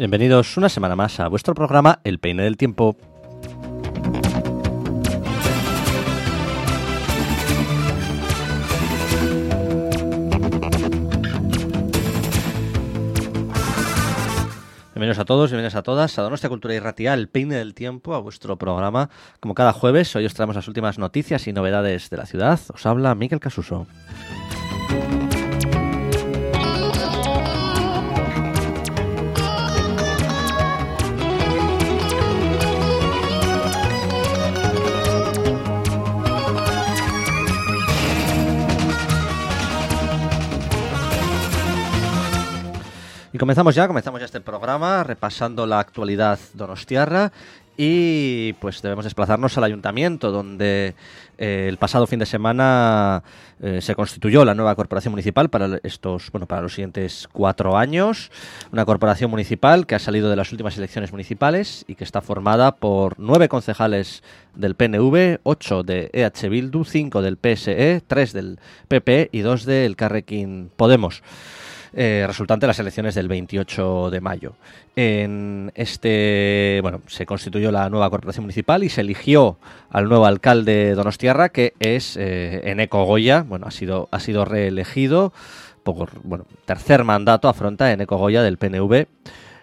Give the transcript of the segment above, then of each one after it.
Bienvenidos una semana más a vuestro programa El Peine del Tiempo. Bienvenidos a todos, bienvenidos a todas a Donostia Cultura y Ratia, el peine del tiempo, a vuestro programa. Como cada jueves, hoy os traemos las últimas noticias y novedades de la ciudad. Os habla Miquel Casuso. Comenzamos ya, comenzamos ya este programa repasando la actualidad donostiarra y pues debemos desplazarnos al ayuntamiento donde eh, el pasado fin de semana eh, se constituyó la nueva corporación municipal para estos bueno para los siguientes cuatro años. Una corporación municipal que ha salido de las últimas elecciones municipales y que está formada por nueve concejales del PNV ocho de EH Bildu cinco del PSE tres del PP y dos del Carrequín Podemos eh, resultante de las elecciones del 28 de mayo. En este, bueno, se constituyó la nueva corporación municipal y se eligió al nuevo alcalde Donostiarra, que es eh, Eneco Goya. Bueno, ha sido, ha sido reelegido por, bueno, tercer mandato afronta Eneco Goya del PNV.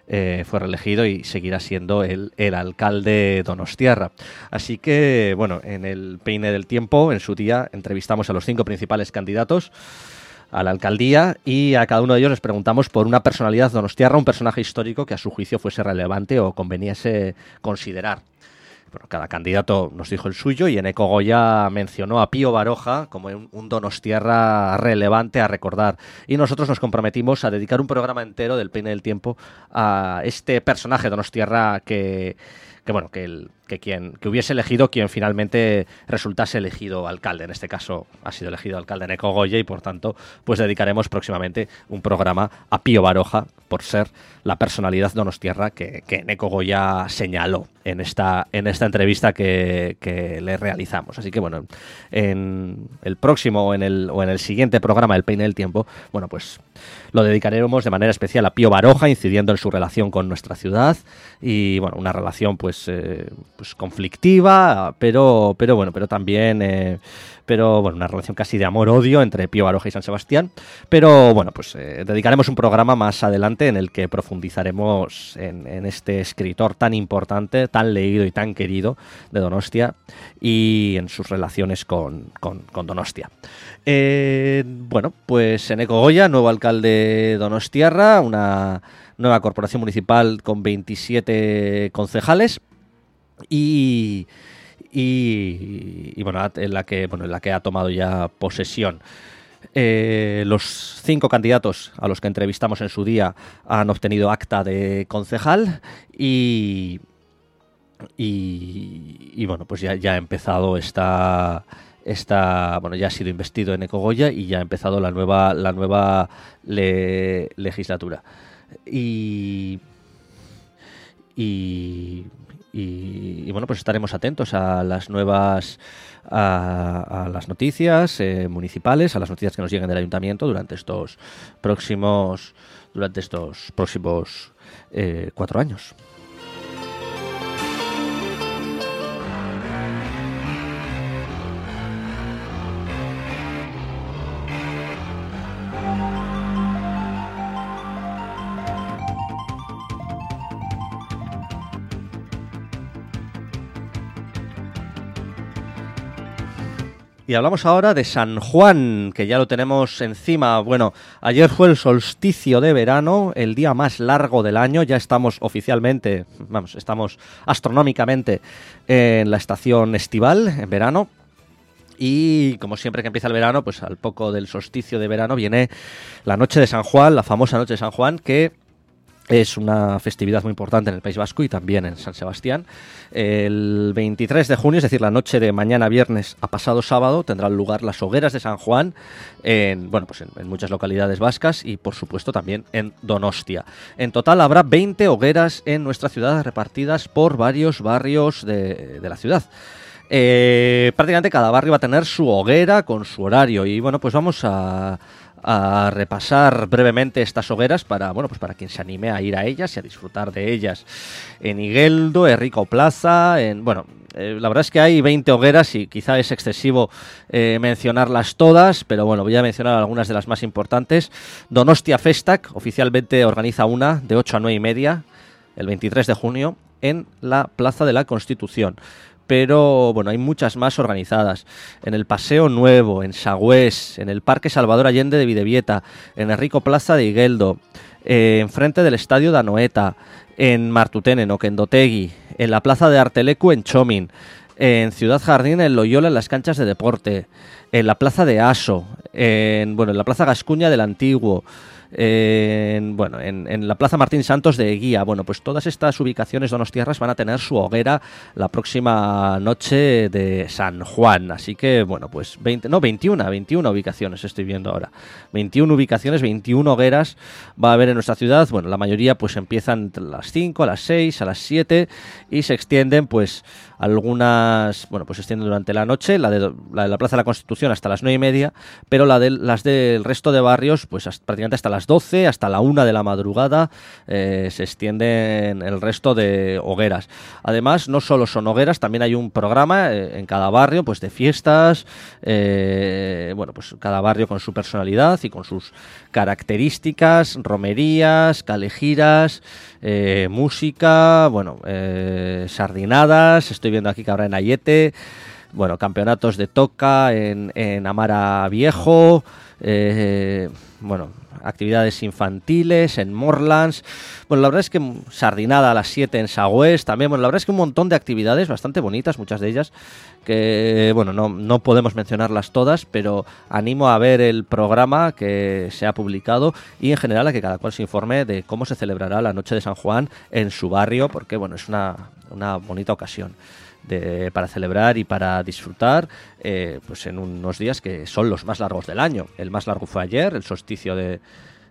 Eh, fue reelegido y seguirá siendo el, el, alcalde Donostiarra. Así que, bueno, en el peine del tiempo, en su día, entrevistamos a los cinco principales candidatos a la alcaldía y a cada uno de ellos les preguntamos por una personalidad donostiarra, un personaje histórico que a su juicio fuese relevante o conveniese considerar. Bueno, cada candidato nos dijo el suyo y Eneco Goya mencionó a Pío Baroja como un, un donostiarra relevante a recordar. Y nosotros nos comprometimos a dedicar un programa entero del Peine del Tiempo a este personaje donostiarra que, que bueno, que, el, que quien que hubiese elegido quien finalmente resultase elegido alcalde. En este caso ha sido elegido alcalde Neco Goya y por tanto pues dedicaremos próximamente un programa a Pío Baroja por ser la personalidad donostiarra que, que Goya señaló en esta, en esta entrevista que, que, le realizamos. Así que bueno, en el próximo en el, o en el siguiente programa El Peine del Tiempo, bueno pues lo dedicaremos de manera especial a Pío Baroja, incidiendo en su relación con nuestra ciudad y bueno, una relación pues, eh, pues conflictiva, pero, pero bueno, pero también eh, pero bueno, una relación casi de amor-odio entre Pío Baroja y San Sebastián. Pero bueno, pues eh, dedicaremos un programa más adelante en el que profundizaremos en, este escritor tan importante, tan leído y tan querido de Donostia y en sus relaciones con, con, Donostia. Eh, bueno, pues Eneco Goya, nuevo alcalde de Donostiarra, una nueva corporación municipal con 27 concejales y y, bueno, en la que bueno, en la que ha tomado ya posesión. Eh, los cinco candidatos a los que entrevistamos en su día han obtenido acta de concejal y, y, bueno, pues ya, ya, ha empezado esta, esta, bueno, ya ha sido investido en Ecogoya y ya ha empezado la nueva, la nueva le, legislatura. Y, y y, y, bueno, pues estaremos atentos a las nuevas a, a las noticias eh, municipales, a las noticias que nos lleguen del ayuntamiento durante estos próximos durante estos próximos eh, cuatro años. Y hablamos ahora de San Juan, que ya lo tenemos encima. Bueno, ayer fue el solsticio de verano, el día más largo del año. Ya estamos oficialmente, vamos, estamos astronómicamente en la estación estival, en verano. Y como siempre que empieza el verano, pues al poco del solsticio de verano viene la noche de San Juan, la famosa noche de San Juan, que es una festividad muy importante en el País Vasco y también en San Sebastián. El 23 de junio, es decir, la noche de mañana viernes a pasado sábado, tendrán lugar las hogueras de San Juan en, bueno, pues en, muchas localidades vascas y, por supuesto, también en Donostia. En total habrá 20 hogueras en nuestra ciudad repartidas por varios barrios de, de la ciudad. Eh, prácticamente cada barrio va a tener su hoguera con su horario y bueno, pues vamos a a repasar brevemente estas hogueras para, bueno, pues para quien se anime a ir a ellas y a disfrutar de ellas. En Igueldo, en Rico Plaza, en, bueno, eh, la verdad es que hay 20 hogueras y quizá es excesivo eh, mencionarlas todas, pero bueno, voy a mencionar algunas de las más importantes. Donostia Festac oficialmente organiza una de 8 a 9 y media, el 23 de junio, en la Plaza de la Constitución pero bueno, hay muchas más organizadas. En el Paseo Nuevo, en Sagüés, en el Parque Salvador Allende de Videvieta, en el Rico Plaza de Igueldo, eh, enfrente del Estadio de Anoeta, en Martutene, en Oquendotegui, en la Plaza de Artelecu en Chomin, en Ciudad Jardín en Loyola en las canchas de deporte, en la Plaza de Aso, en bueno, en la Plaza Gascuña del Antiguo, en, bueno, en, la Plaza Martín Santos de Guía. Bueno, pues todas estas ubicaciones donostiarras van a tener su hoguera la próxima noche de San Juan. Así que, bueno, pues 20, no, 21, 21 ubicaciones estoy viendo ahora. 21 ubicaciones, 21 hogueras va a haber en nuestra ciudad. Bueno, la mayoría pues empiezan a las 5, a las 6, a las 7 y se extienden pues algunas, bueno, pues se extienden durante la noche, la de la, Plaza de la Constitución hasta las 9 y media, pero la de, las del resto de barrios pues prácticamente hasta las las 12 hasta la 1 de la madrugada eh, se extienden el resto de hogueras. Además, no solo son hogueras, también hay un programa eh, en cada barrio pues de fiestas, eh, bueno, pues cada barrio con su personalidad y con sus características, romerías, calejiras, música, bueno, sardinadas, viendo aquí que habrá en Ayete, bueno, campeonatos de toca en, en Amara Viejo, bueno, actividades infantiles en Morlands. Bueno, la verdad es que sardinada a las 7 en Sagüez también. Bueno, la verdad es que un montón de actividades bastante bonitas, muchas de ellas, que, bueno, no, no podemos mencionarlas todas, pero animo a ver el programa que se ha publicado y en general a que cada cual se informe de cómo se celebrará la noche de San Juan en su barrio, porque, bueno, es una, una bonita ocasión para celebrar y para disfrutar eh, pues en unos días que son los más largos del año. El más largo fue ayer, el solsticio de,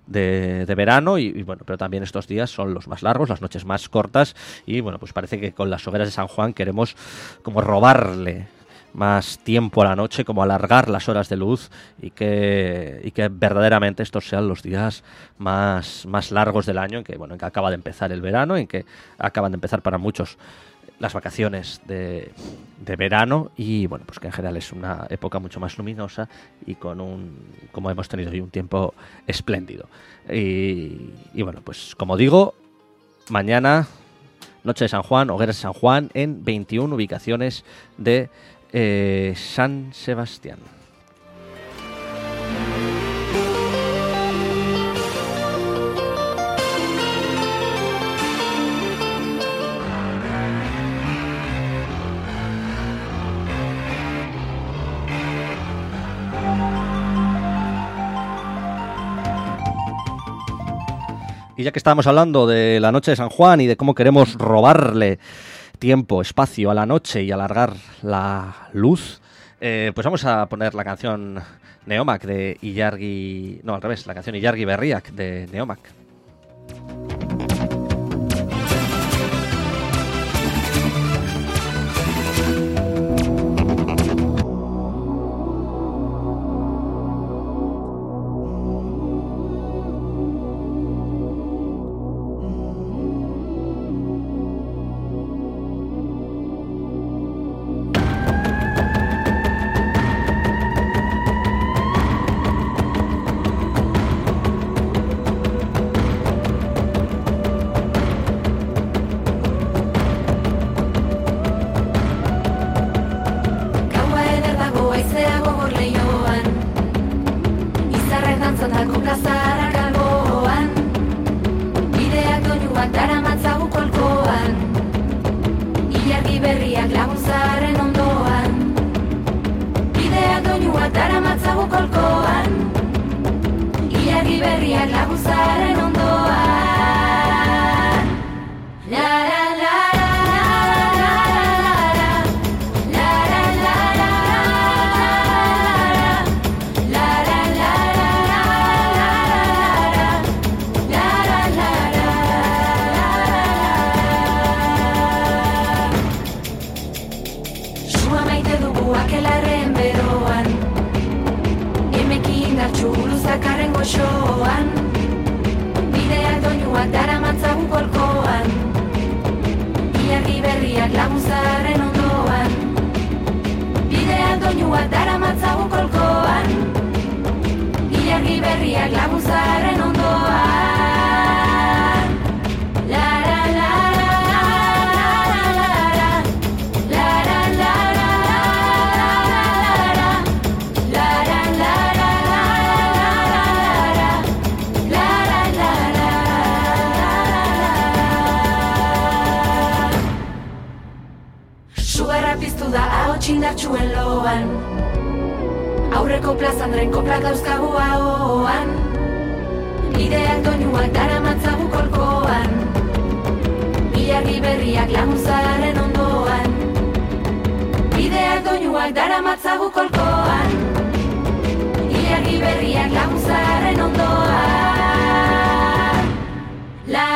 de, verano y, bueno, pero también estos días son los más largos, las noches más cortas y bueno, pues parece que con las hogueras de San Juan queremos como robarle más tiempo a la noche, como alargar las horas de luz y que, y que verdaderamente estos sean los días más, más largos del año, en que, bueno, en que acaba de empezar el verano, en que acaban de empezar para muchos las vacaciones de, de, verano y bueno, pues que en general es una época mucho más luminosa y con un, como hemos tenido hoy, un tiempo espléndido. Y, bueno, pues como digo, mañana, Noche de San Juan, Hogueras de San Juan, en 21 ubicaciones de eh, San Sebastián. Y ya que estábamos hablando de la noche de San Juan y de cómo queremos robarle tiempo, espacio a la noche y alargar la luz, eh, pues vamos a poner la canción Neomac de Iyargi... No, al revés, la canción Iyargi Berriak de Neomac. María Aurreko plazandren koplak dauzkagu ahoan. Bideak doinuak dara matzagu kolkoan. Ilargi berriak lagunzaren ondoan. Bideak doinuak dara matzagu kolkoan. Ilargi berriak lagunzaren ondoan. La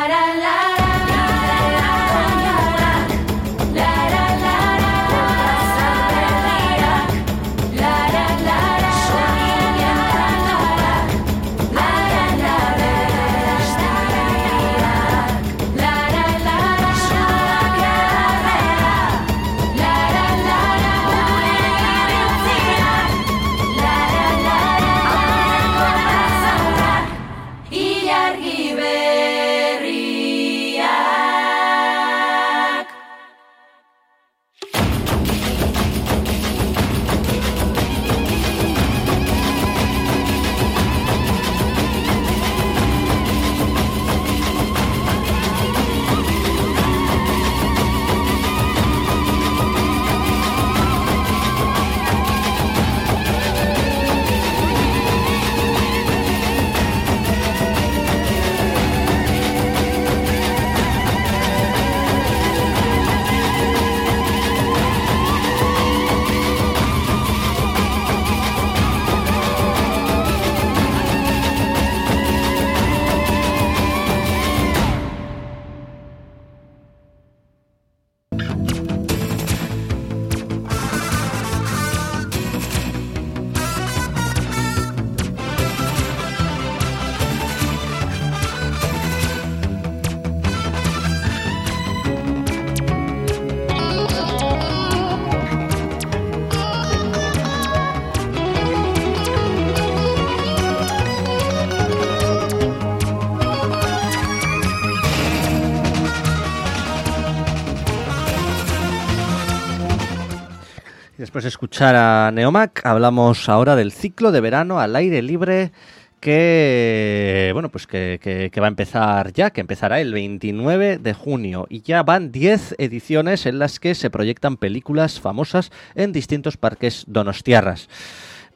después de escuchar a Neomac, hablamos ahora del ciclo de verano al aire libre que bueno pues que, va a empezar ya, que empezará el 29 de junio y ya van 10 ediciones en las que se proyectan películas famosas en distintos parques donostiarras.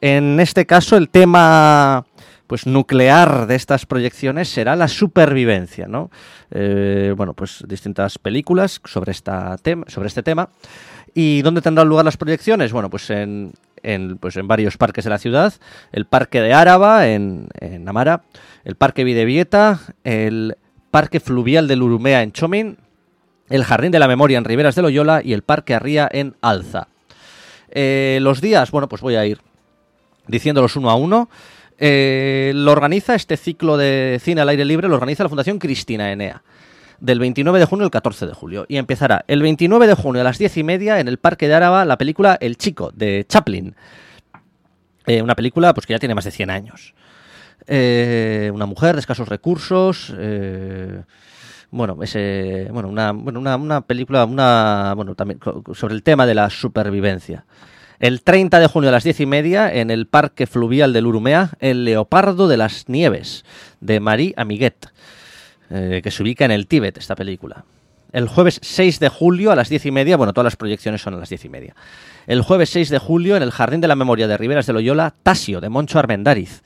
En este caso el tema pues nuclear de estas proyecciones será la supervivencia, ¿no? Eh, bueno, pues distintas películas sobre esta sobre este tema. ¿Y dónde tendrán lugar las proyecciones? Bueno, pues en, en, pues en varios parques de la ciudad. El Parque de Áraba, en, en Amara. El Parque Videvieta. El Parque Fluvial del Urumea, en Chomin. El Jardín de la Memoria, en Riberas de Loyola. Y el Parque Arría, en Alza. Eh, los días, bueno, pues voy a ir diciéndolos uno a uno. Eh, lo organiza este ciclo de cine al aire libre, lo organiza la Fundación Cristina Enea. Del 29 de junio al 14 de julio. Y empezará el 29 de junio a las 10 y media en el Parque de Áraba la película El Chico, de Chaplin. Eh, una película pues, que ya tiene más de 100 años. Eh, una mujer de escasos recursos. eh, bueno, ese, bueno, una, bueno, una, una película una, bueno, también sobre el tema de la supervivencia. El 30 de junio a las 10 y media en el Parque Fluvial del Urumea, El Leopardo de las Nieves, de Marie Amiguet, eh, que se ubica en el Tíbet, esta película. El jueves 6 de julio a las 10 y media, bueno, todas las proyecciones son a las 10 y media. El jueves 6 de julio en el Jardín de la Memoria de Riberas de Loyola, Tasio, de Moncho Armendáriz.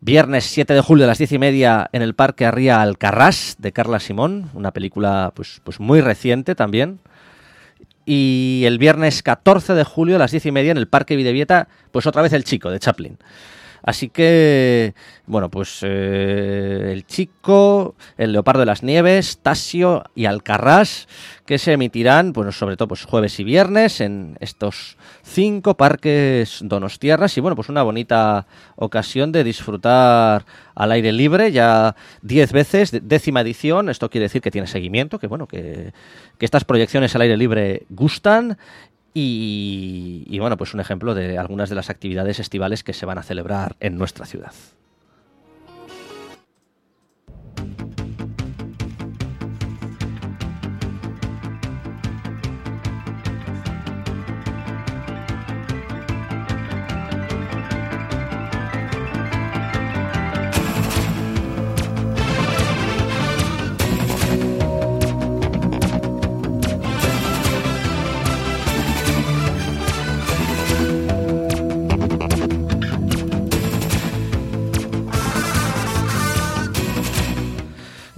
Viernes 7 de julio a las 10 y media en el Parque Arría Alcarrás, de Carla Simón, una película pues, pues muy reciente también. Y el viernes 14 de julio a las 10 y media en el Parque Videvieta, pues otra vez El Chico, de Chaplin. Así que, bueno, pues eh, el Chico, el Leopardo de las Nieves, Tasio y Alcarrás, que se emitirán, bueno, sobre todo pues jueves y viernes en estos cinco parques donostiarras y bueno, pues una bonita ocasión de disfrutar al aire libre, ya diez veces, décima edición, esto quiere decir que tiene seguimiento, que bueno, que, que estas proyecciones al aire libre gustan y, y, bueno, pues un ejemplo de algunas de las actividades estivales que se van a celebrar en nuestra ciudad.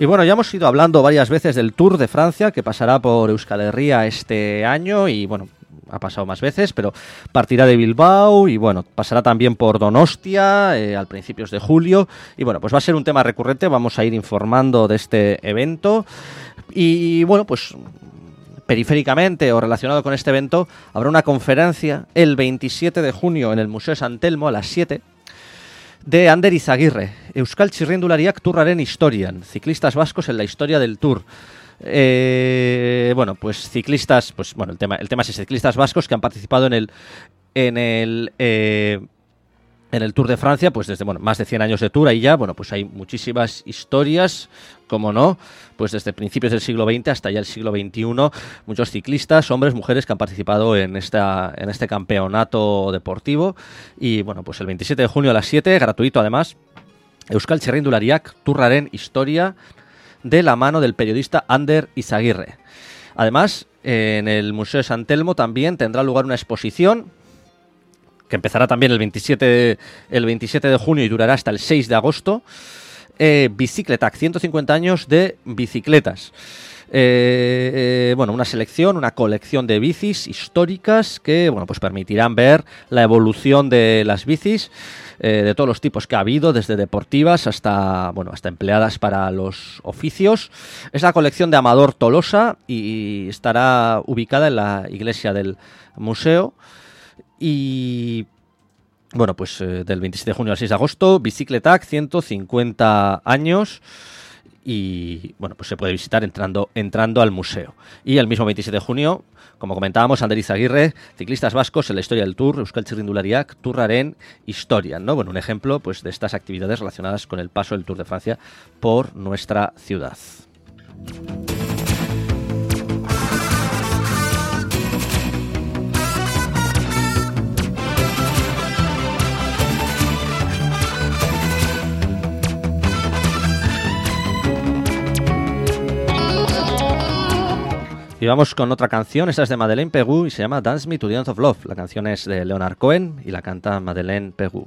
Y bueno, ya hemos ido hablando varias veces del Tour de Francia que pasará por Euskal Herria este año y bueno, ha pasado más veces, pero partirá de Bilbao y bueno, pasará también por Donostia eh, al principios de julio. Y bueno, pues va a ser un tema recurrente, vamos a ir informando de este evento. Y bueno, pues periféricamente o relacionado con este evento habrá una conferencia el 27 de junio en el Museo San Telmo a las 7 de Ander Izaguirre, Euskal Txirrindulariak Turraren historian, ciclistas vascos en la historia del Tour. Eh, bueno, pues ciclistas, pues bueno, el tema, el tema es ciclistas vascos que han participado en el en el eh, en el Tour de Francia, pues desde bueno, más de 100 años de Tour ahí ya, bueno, pues hay muchísimas historias, como no, pues desde principios del siglo XX hasta ya el siglo XXI, muchos ciclistas, hombres, mujeres que han participado en esta en este campeonato deportivo y bueno, pues el 27 de junio a las 7, gratuito además, Euskal Txerrindulariak Turraren historia de la mano del periodista Ander Izaguirre. Además, en el Museo de San Telmo también tendrá lugar una exposición que empezará también el 27, de- el 27 de junio y durará hasta el 6 de agosto. Eh, Bicicletac, 150 años de bicicletas. Eh, eh, bueno, una selección, una colección de bicis históricas que bueno, pues permitirán ver la evolución de las bicis eh, de todos los tipos que ha habido, desde deportivas hasta bueno, hasta empleadas para los oficios. Es la colección de Amador Tolosa y estará ubicada en la iglesia del museo. Y bueno, pues eh, del 27 de junio al 6 de agosto, Bicicletac, 150 años. Y bueno, pues se puede visitar entrando, entrando al museo. Y el mismo 27 de junio, como comentábamos, Ander Izaguirre, ciclistas vascos en la historia del Tour, Euskal Txirrindulariak, Turraren, Historia, ¿no? Bueno, un ejemplo pues de estas actividades relacionadas con el paso del Tour de Francia por nuestra ciudad. Y vamos con otra canción, esta es de Madeleine Pegu y se llama Dance Me to the End of Love. La canción es de Leonard Cohen y la canta Madeleine Pegu.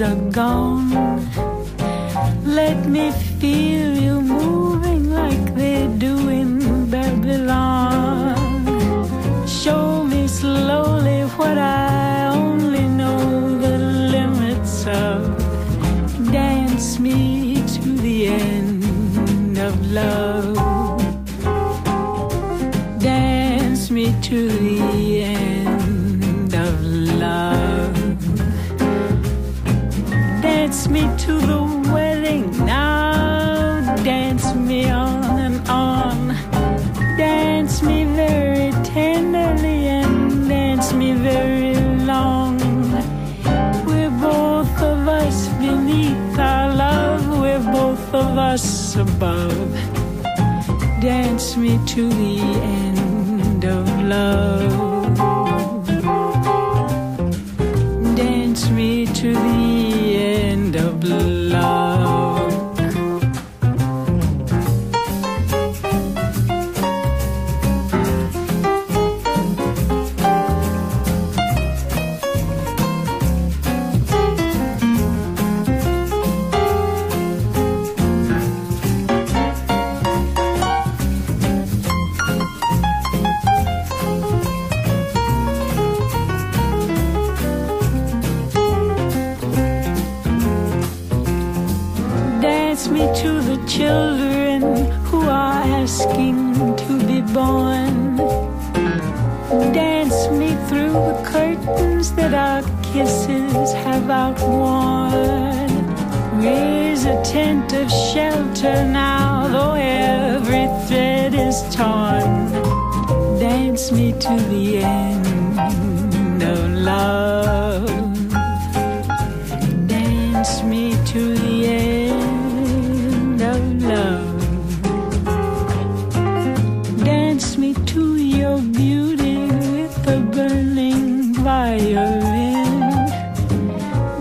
are gone. Let me feel you moving like they do in Babylon. Show me slowly what I only know the limits of. Dance me to the end of love. Dance me to above. Dance me to the end of love.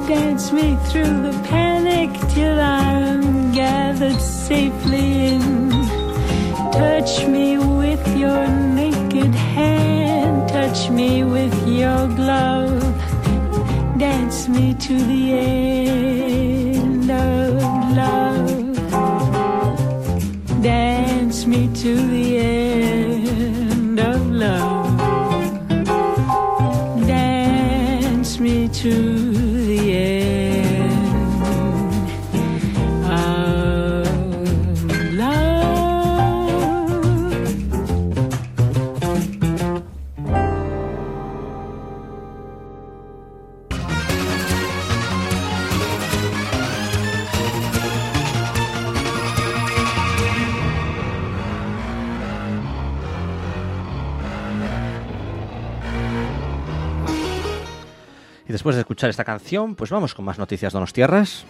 Dance me through the panic till I'm gathered safely in. Touch me with your naked hand, touch me with your glove. Dance me to the end escuchar esta canción, pues vamos con más noticias donostiarras.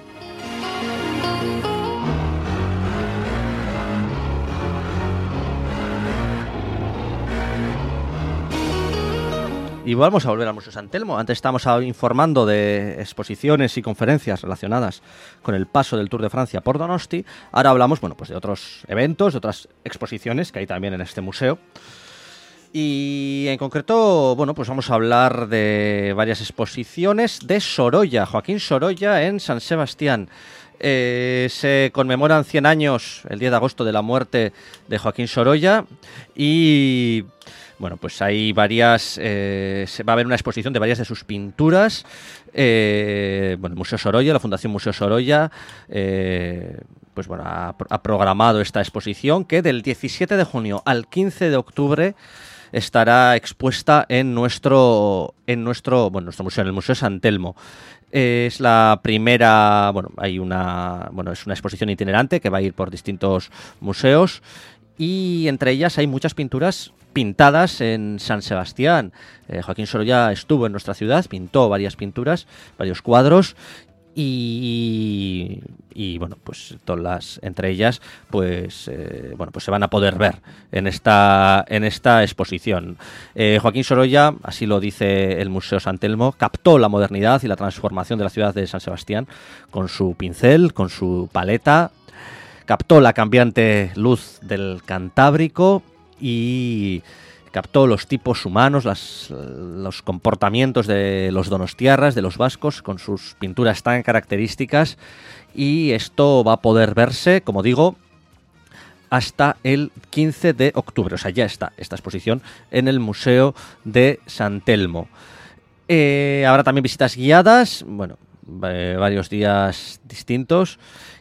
Y vamos a volver al Museo San Telmo. Antes estábamos informando de exposiciones y conferencias relacionadas con el paso del Tour de Francia por Donosti. Ahora hablamos, bueno, pues de otros eventos, de otras exposiciones que hay también en este museo. Y en concreto, bueno, pues vamos a hablar de varias exposiciones de Sorolla, Joaquín Sorolla en San Sebastián. Eh, se conmemoran 100 años, el 10 de agosto, de la muerte de Joaquín Sorolla y bueno, pues hay varias, eh, se va a haber una exposición de varias de sus pinturas. eh, bueno, Museo Sorolla, la Fundación Museo Sorolla, eh, pues bueno, ha programado esta exposición que del 17 de junio al 15 de octubre estará expuesta en nuestro, en nuestro, bueno, nuestro museo, en el Museo San Telmo. Es la primera, bueno, hay una, bueno, es una exposición itinerante que va a ir por distintos museos y entre ellas hay muchas pinturas pintadas en San Sebastián. Eh, Joaquín Sorolla estuvo en nuestra ciudad, pintó varias pinturas, varios cuadros y, y, bueno pues todas las entre ellas pues eh, bueno pues se van a poder ver en esta en esta exposición. Eh, Joaquín Sorolla así lo dice el Museo San Telmo captó la modernidad y la transformación de la ciudad de San Sebastián con su pincel con su paleta captó la cambiante luz del Cantábrico y captó los tipos humanos, los comportamientos de los donostiarras, de los vascos, con sus pinturas tan características. Y esto va a poder verse, como digo, hasta el 15 de octubre. O sea, ya está esta exposición en el Museo de San Telmo. Eh, habrá también visitas guiadas, bueno, eh, varios días distintos.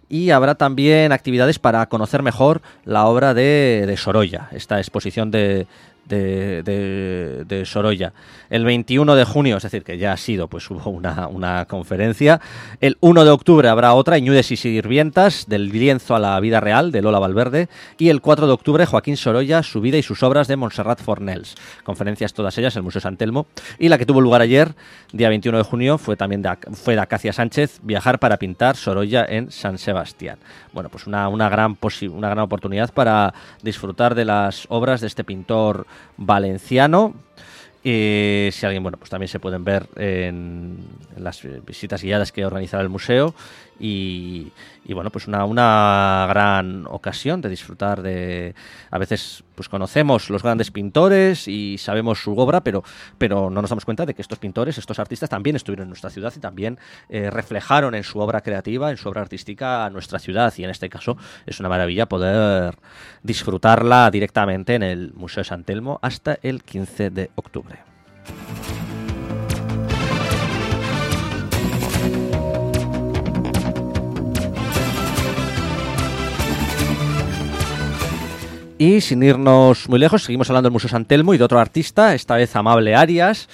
Y habrá también actividades para conocer mejor la obra de, de Sorolla, esta exposición de, de, Sorolla. El 21 de junio, es decir, que ya ha sido, pues hubo una, una conferencia. El 1 de octubre habrá otra, Iñudes y Sirvientas, del lienzo a la vida real, de Lola Valverde. Y el 4 de octubre, Joaquín Sorolla, su vida y sus obras de Montserrat Fornels. Conferencias todas ellas en el Museo San Telmo. Y la que tuvo lugar ayer día 21 de junio, fue también de, fue de Acacia Sánchez viajar para pintar Sorolla en San Sebastián. Bueno, pues una, una, gran, posi- una gran oportunidad para disfrutar de las obras de este pintor valenciano. Y si alguien, bueno, pues también se pueden ver en, las visitas guiadas que organizará el museo. Y, y, bueno, pues una, una gran ocasión de disfrutar de. A veces, pues conocemos los grandes pintores y sabemos su obra, pero, pero no nos damos cuenta de que estos pintores, estos artistas también estuvieron en nuestra ciudad y también eh, reflejaron en su obra creativa, en su obra artística, a nuestra ciudad. Y en este caso es una maravilla poder disfrutarla directamente en el Museo de San Telmo hasta el 15 de octubre. Y sin irnos muy lejos, seguimos hablando del Museo San Telmo y de otro artista, esta vez Amable Arias.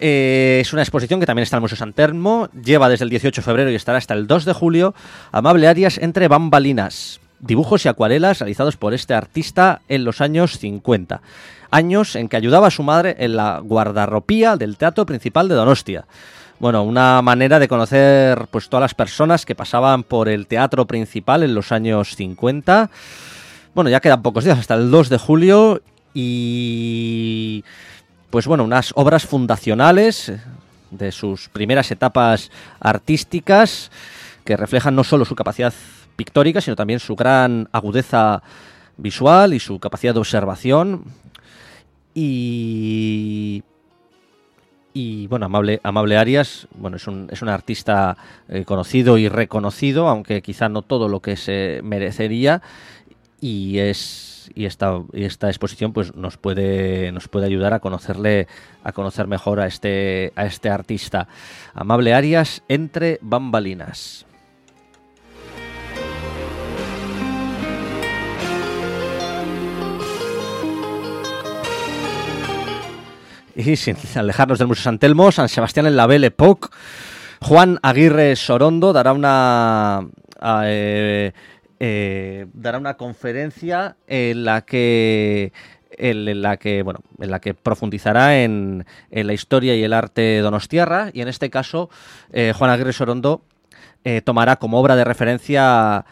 Eh, es una exposición que también está en el Museo San Telmo, lleva desde el 18 de febrero y estará hasta el 2 de julio. Amable Arias entre bambalinas, dibujos y acuarelas realizados por este artista en los años 50. Años en que ayudaba a su madre en la guardarropía del Teatro Principal de Donostia. Bueno, una manera de conocer pues todas las personas que pasaban por el teatro principal en los años 50. Bueno, ya quedan pocos días hasta el 2 de julio y pues bueno, unas obras fundacionales de sus primeras etapas artísticas que reflejan no solo su capacidad pictórica, sino también su gran agudeza visual y su capacidad de observación. Y y bueno, Amable, Amable Arias, bueno, es un, es un artista eh, conocido y reconocido, aunque quizá no todo lo que se merecería. Y es y esta, esta exposición pues nos puede nos puede ayudar a conocerle a conocer mejor a este a este artista. Amable Arias entre bambalinas. Y sin alejarnos del Museo San Telmo, San Sebastián en la Belle Époque, Juan Aguirre Sorondo dará una eh, eh, dará una conferencia en la que en, la que bueno en la que profundizará en, en la historia y el arte donostiarra y en este caso eh, Juan Aguirre Sorondo tomará como obra de referencia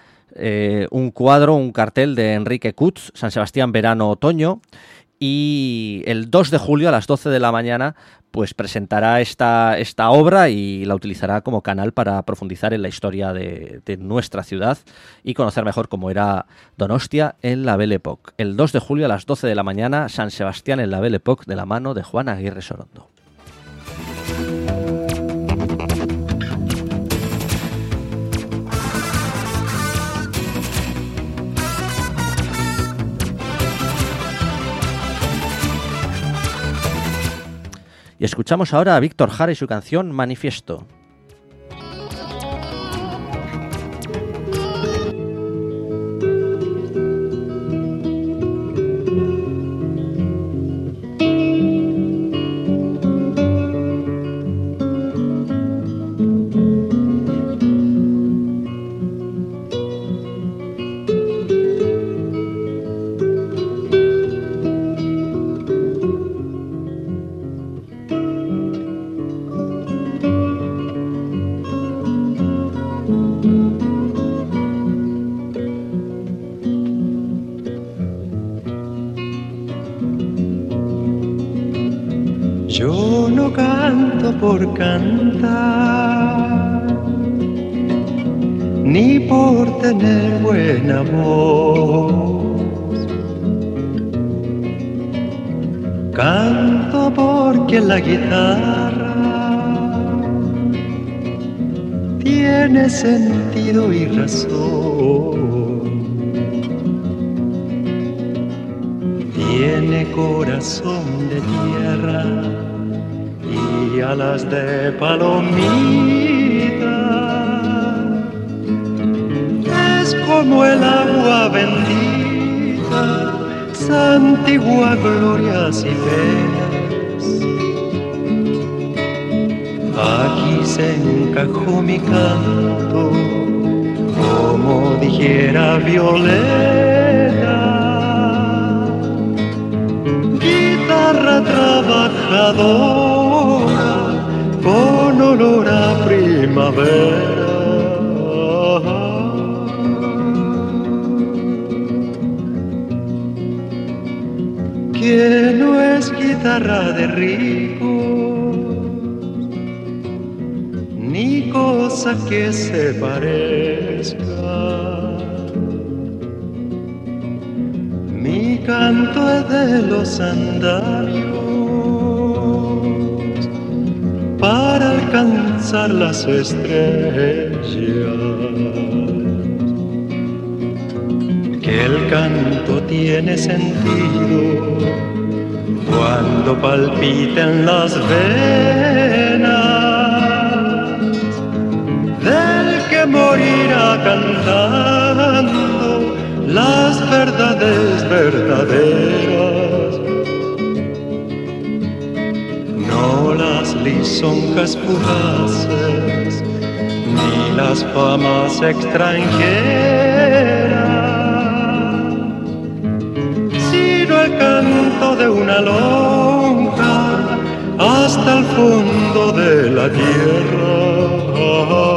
un cuadro, un cartel de Enrique Kutz, San Sebastián verano-otoño, y el 2 de julio a las 12 de la mañana pues presentará esta, esta obra y la utilizará como canal para profundizar en la historia de, de nuestra ciudad y conocer mejor cómo era Donostia en la Belle Époque. El 2 de julio a las 12 de la mañana, San Sebastián en la Belle Époque de la mano de Juan Aguirre Sorondo. Escuchamos ahora a Víctor Jara y su canción Manifiesto. Tener buena voz. Canto porque la guitarra tiene sentido y razón. Tiene corazón de tierra y alas de palomita. Como el agua bendita, santigua glorias y penas. Aquí se encajó mi canto, como dijera Violeta guitarra trabajadora, con olor a primavera. No es guitarra de rico, ni cosa que se parezca. Mi canto es de los andamios para alcanzar las estrellas. Que el canto tiene sentido cuando palpiten las venas del que morirá cantando las verdades verdaderas. No las lisonjas fugaces, ni las famas extranjeras, de una lonja hasta el fondo de la tierra.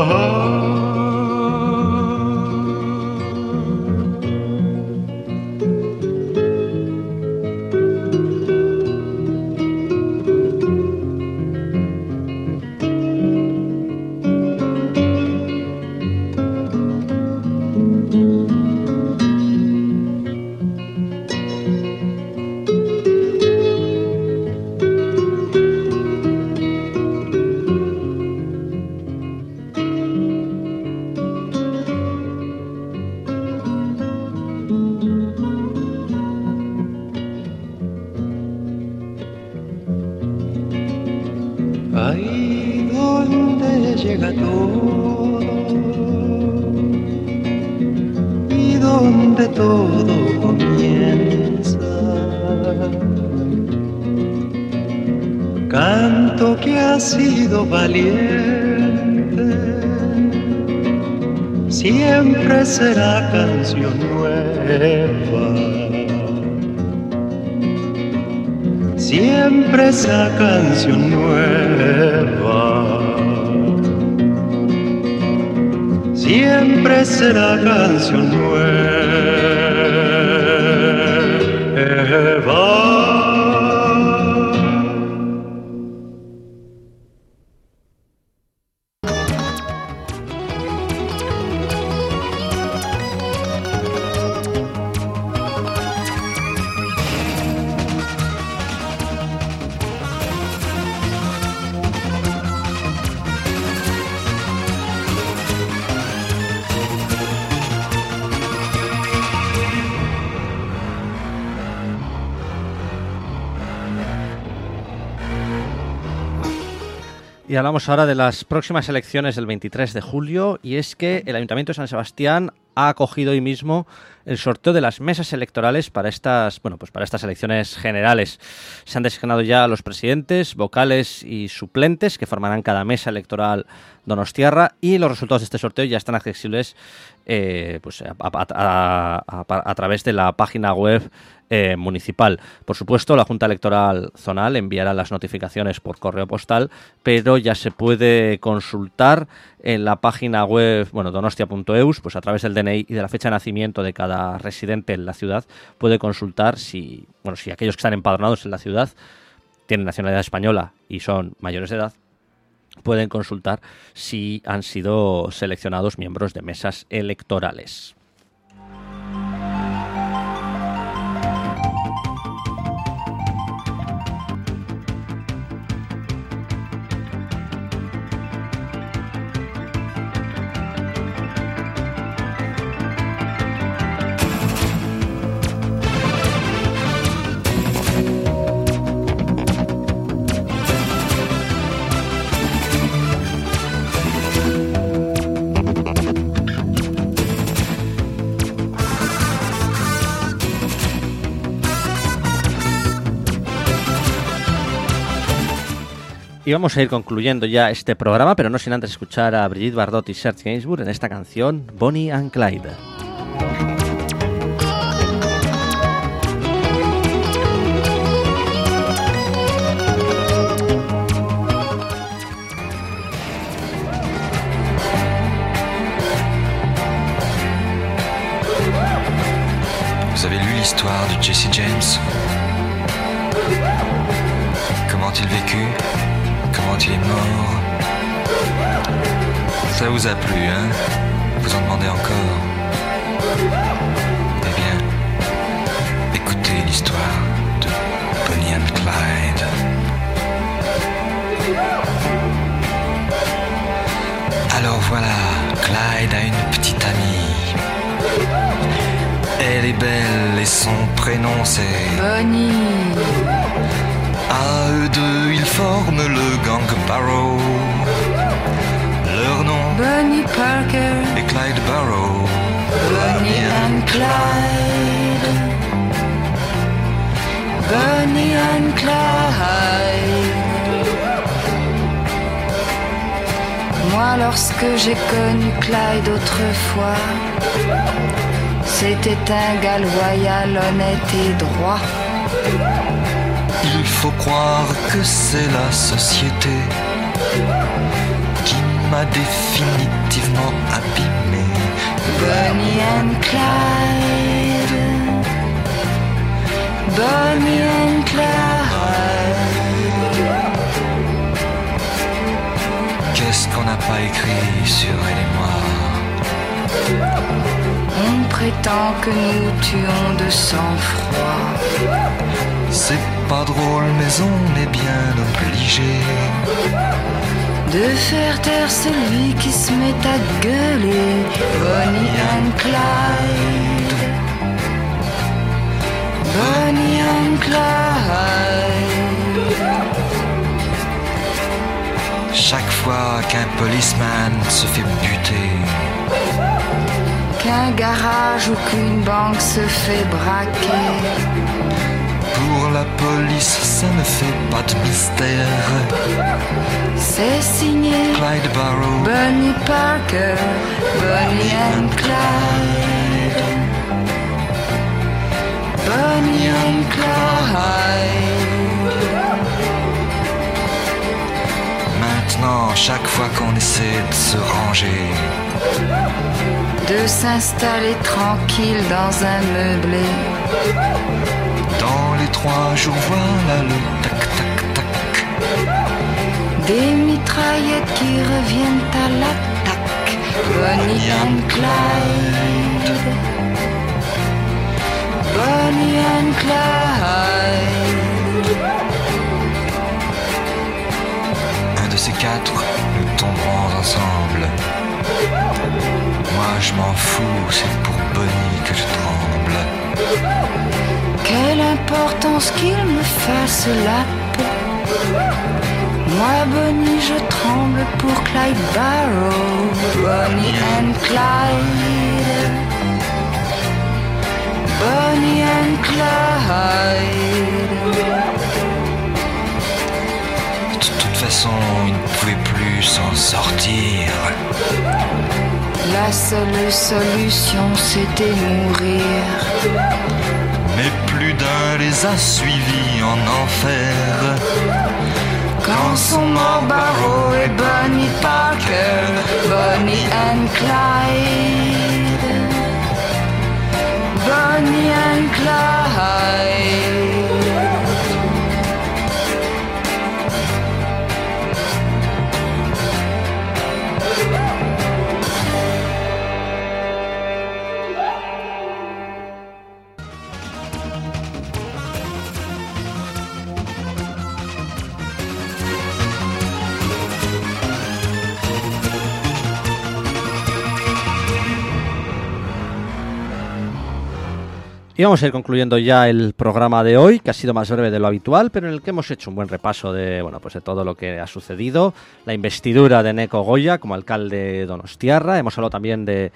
Hablamos ahora de las próximas elecciones del 23 de julio y es que el Ayuntamiento de San Sebastián ha acogido hoy mismo el sorteo de las mesas electorales para estas, bueno, pues para estas elecciones generales. Se han designado ya los presidentes, vocales y suplentes que formarán cada mesa electoral donostiarra y los resultados de este sorteo ya están accesibles eh, pues a- a- a través de la página web eh, municipal. Por supuesto, la Junta Electoral Zonal enviará las notificaciones por correo postal, pero ya se puede consultar en la página web, bueno, donostia.eus, pues a través del DNI y de la fecha de nacimiento de cada residente en la ciudad, puede consultar si, bueno, si aquellos que están empadronados en la ciudad tienen nacionalidad española y son mayores de edad, pueden consultar si han sido seleccionados miembros de mesas electorales. Y vamos a ir concluyendo ya este programa, pero no sin antes escuchar a Brigitte Bardot y Serge Gainsbourg en esta canción Bonnie and Clyde. Vous avez lu l'histoire de Jesse James Comment il vécut Comment il est mort Ça vous a plu, hein? Vous en demandez encore? Eh bien, écoutez l'histoire de Bonnie and Clyde. Alors voilà, Clyde a une petite amie. Elle est belle et son prénom c'est... Bonnie, À eux deux, ils forment le gang Barrow. Leur nom Bonnie Parker, est Clyde Barrow. Bonnie and Clyde. Bonnie and Clyde. Moi, lorsque j'ai connu Clyde autrefois, c'était un gars loyal, honnête et droit. Il faut croire que c'est la société qui m'a définitivement abîmé. Bonnie and Clyde. Bonnie and Clyde. Qu'est-ce qu'on n'a pas écrit sur elle et moi On prétend que nous tuons de sang-froid. C'est pas drôle, mais on est bien obligé. De faire taire celui qui se met à gueuler. Bonnie and Clyde. Bonnie and Clyde. Chaque fois qu'un policeman se fait buter, Qu'un garage ou qu'une banque se fait braquer. La police, ça ne fait pas de mystère. C'est signé Clyde Barrow, Bonnie Parker, Bonnie and Clyde. Bonnie and Clyde. maintenant, chaque fois qu'on essaie de se ranger, De s'installer tranquille dans un meublé. Les trois jours, voilà le tac-tac-tac. Des mitraillettes qui reviennent à l'attaque. Bonnie and Clyde. Bonnie and Clyde. Un de ces quatre, nous tomberons ensemble. Moi, je m'en fous, c'est pour Bonnie que je tremble. Quelle importance qu'il me fasse la peau. Moi, Bonnie, je tremble pour Clyde Barrow. Bonnie and Clyde. Bonnie and Clyde. De toute façon, il ne pouvait plus s'en sortir. La seule solution, c'était mourir. Les a suivis en enfer. Quand sont morts Barrow et Bonnie Parker, Bonnie and Clyde. Bonnie and Clyde. Y vamos a ir concluyendo ya el programa de hoy, que ha sido más breve de lo habitual, pero en el que hemos hecho un buen repaso de, bueno, pues de todo lo que ha sucedido, la investidura de Neco Goya como alcalde de Donostiarra, hemos hablado también de,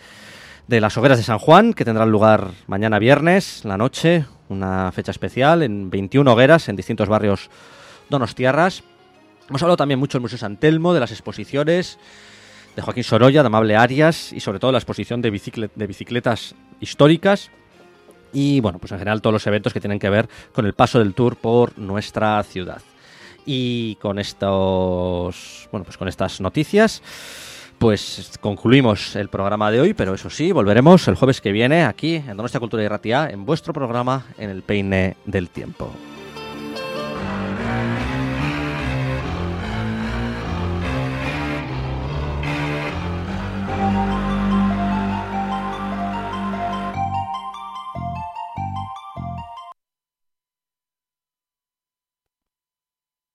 de las hogueras de San Juan, que tendrán lugar mañana viernes, la noche, una fecha especial, en 21 hogueras en distintos barrios donostiarras. Hemos hablado también mucho del Museo San Telmo, de las exposiciones, de Joaquín Sorolla, de Amable Arias y sobre todo la exposición de, de bicicletas históricas y bueno, pues en general todos los eventos que tienen que ver con el paso del tour por nuestra ciudad. Y con estos, bueno, pues con estas noticias pues concluimos el programa de hoy, pero eso sí, volveremos el jueves que viene aquí en Donostia Cultura y Ratia en vuestro programa en el Peine del Tiempo.